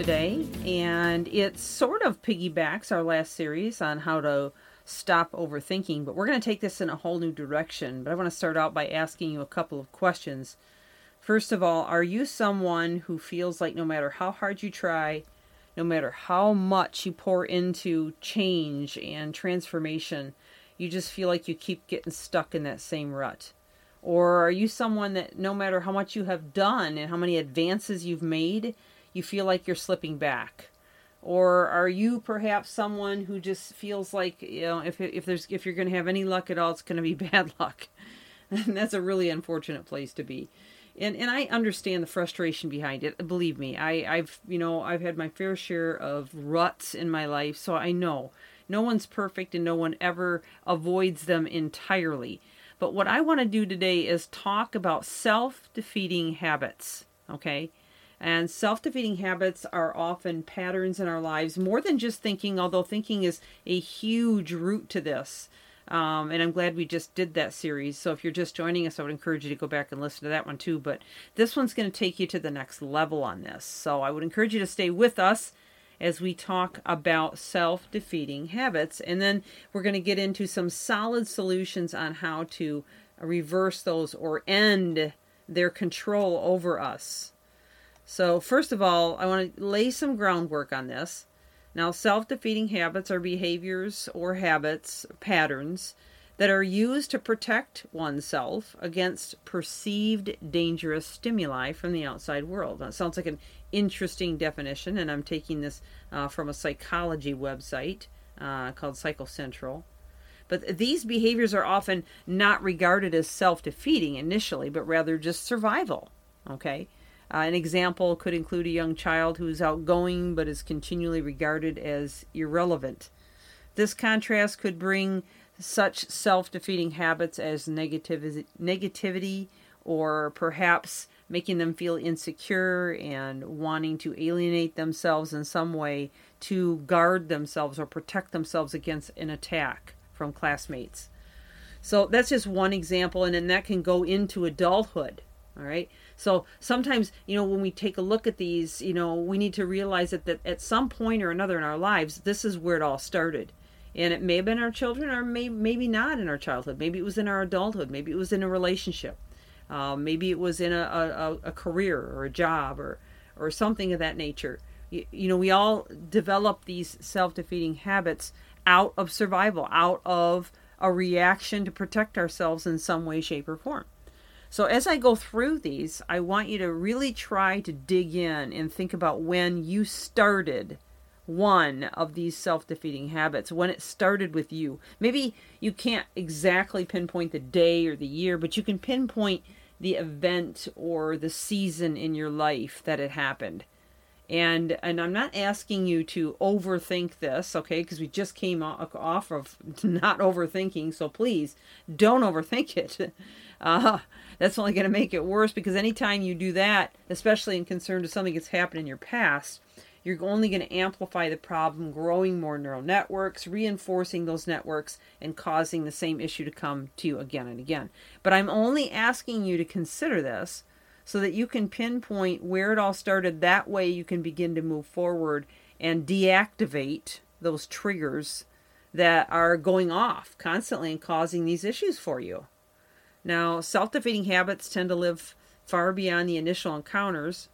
today, and it sort of piggybacks our last series on how to stop overthinking, but we're going to take this in a whole new direction. But I want to start out by asking you a couple of questions. First of all, are you someone who feels like no matter how hard you try, no matter how much you pour into change and transformation, you just feel like you keep getting stuck in that same rut? Or are you someone that no matter how much you have done and how many advances you've made, you feel like you're slipping back? Or are you perhaps someone who just feels like, you know, if if there's if you're going to have any luck at all, it's going to be bad luck. And that's a really unfortunate place to be. And and I understand the frustration behind it. Believe me, I I've, you know, I've had my fair share of ruts in my life, so I know no one's perfect and no one ever avoids them entirely. But what I want to do today is talk about self defeating habits. Okay? And self defeating habits are often patterns in our lives, more than just thinking, although thinking is a huge root to this. Um, and I'm glad we just did that series. So if you're just joining us, I would encourage you to go back and listen to that one too. But this one's going to take you to the next level on this. So I would encourage you to stay with us as we talk about self defeating habits. And then we're going to get into some solid solutions on how to reverse those or end their control over us. So, first of all, I want to lay some groundwork on this. Now, self defeating habits are behaviors or habits, patterns that are used to protect oneself against perceived dangerous stimuli from the outside world. Now, sounds like an interesting definition, and I'm taking this uh, from a psychology website uh, called Psychocentral. But these behaviors are often not regarded as self defeating initially, but rather just survival. Okay? Uh, an example could include a young child who is outgoing but is continually regarded as irrelevant. This contrast could bring such self defeating habits as negativ- negativity or perhaps making them feel insecure and wanting to alienate themselves in some way to guard themselves or protect themselves against an attack from classmates. So that's just one example, and then that can go into adulthood. All right. So sometimes, you know, when we take a look at these, you know, we need to realize that, that at some point or another in our lives, this is where it all started. And it may have been our children or may, maybe not in our childhood. Maybe it was in our adulthood. Maybe it was in a relationship. Uh, maybe it was in a, a, a, career or a job or, or something of that nature. You, you know, we all develop these self defeating habits out of survival, out of a reaction to protect ourselves in some way, shape, or form. So, as I go through these, I want you to really try to dig in and think about when you started one of these self defeating habits when it started with you. Maybe you can't exactly pinpoint the day or the year, but you can pinpoint the event or the season in your life that it happened. And and I'm not asking you to overthink this, okay? Because we just came off of not overthinking, so please don't overthink it. Uh, that's only going to make it worse because anytime you do that, especially in concern to something that's happened in your past, you're only going to amplify the problem, growing more neural networks, reinforcing those networks, and causing the same issue to come to you again and again. But I'm only asking you to consider this so that you can pinpoint where it all started. That way, you can begin to move forward and deactivate those triggers that are going off constantly and causing these issues for you. Now, self defeating habits tend to live far beyond the initial encounters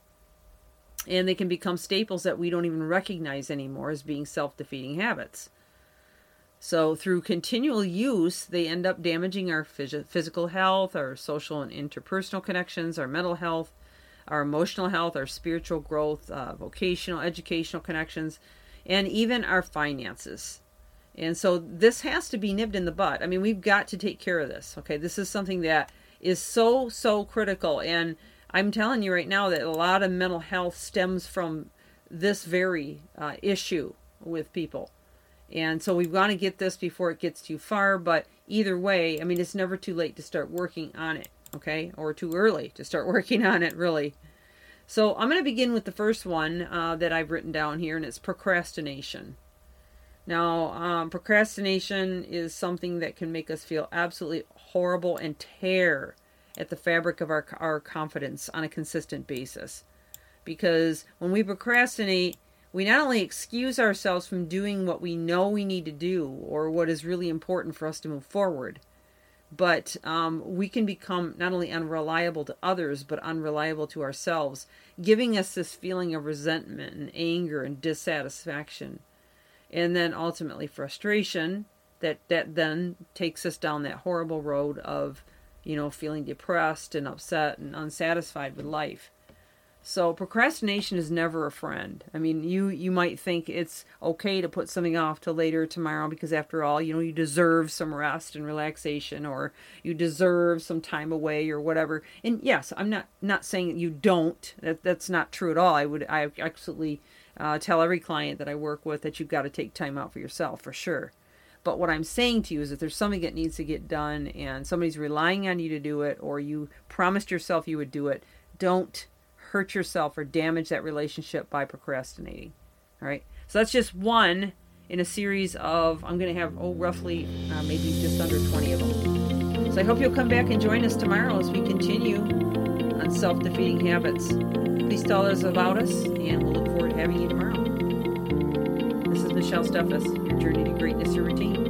and they can become staples that we don't even recognize anymore as being self defeating habits. So, through continual use, they end up damaging our phys- physical health, our social and interpersonal connections, our mental health, our emotional health, our spiritual growth, uh, vocational, educational connections, and even our finances. And so, this has to be nipped in the bud. I mean, we've got to take care of this. Okay, this is something that is so, so critical. And I'm telling you right now that a lot of mental health stems from this very uh, issue with people. And so we've got to get this before it gets too far. But either way, I mean, it's never too late to start working on it, okay? Or too early to start working on it, really. So I'm going to begin with the first one uh, that I've written down here, and it's procrastination. Now, um, procrastination is something that can make us feel absolutely horrible and tear at the fabric of our, our confidence on a consistent basis. Because when we procrastinate, we not only excuse ourselves from doing what we know we need to do or what is really important for us to move forward, but um, we can become not only unreliable to others, but unreliable to ourselves, giving us this feeling of resentment and anger and dissatisfaction. And then ultimately frustration that, that then takes us down that horrible road of, you know, feeling depressed and upset and unsatisfied with life. So procrastination is never a friend. I mean, you you might think it's okay to put something off till later tomorrow because after all, you know, you deserve some rest and relaxation or you deserve some time away or whatever. And yes, I'm not not saying you don't. That that's not true at all. I would I absolutely uh, tell every client that I work with that you've got to take time out for yourself for sure. But what I'm saying to you is that there's something that needs to get done and somebody's relying on you to do it or you promised yourself you would do it, don't hurt yourself or damage that relationship by procrastinating. All right. So that's just one in a series of, I'm going to have, oh, roughly uh, maybe just under 20 of them. So I hope you'll come back and join us tomorrow as we continue on self defeating habits. Please tell us about us, and we'll look forward to having you tomorrow. This is Michelle Steffes, your journey to greatness, your routine.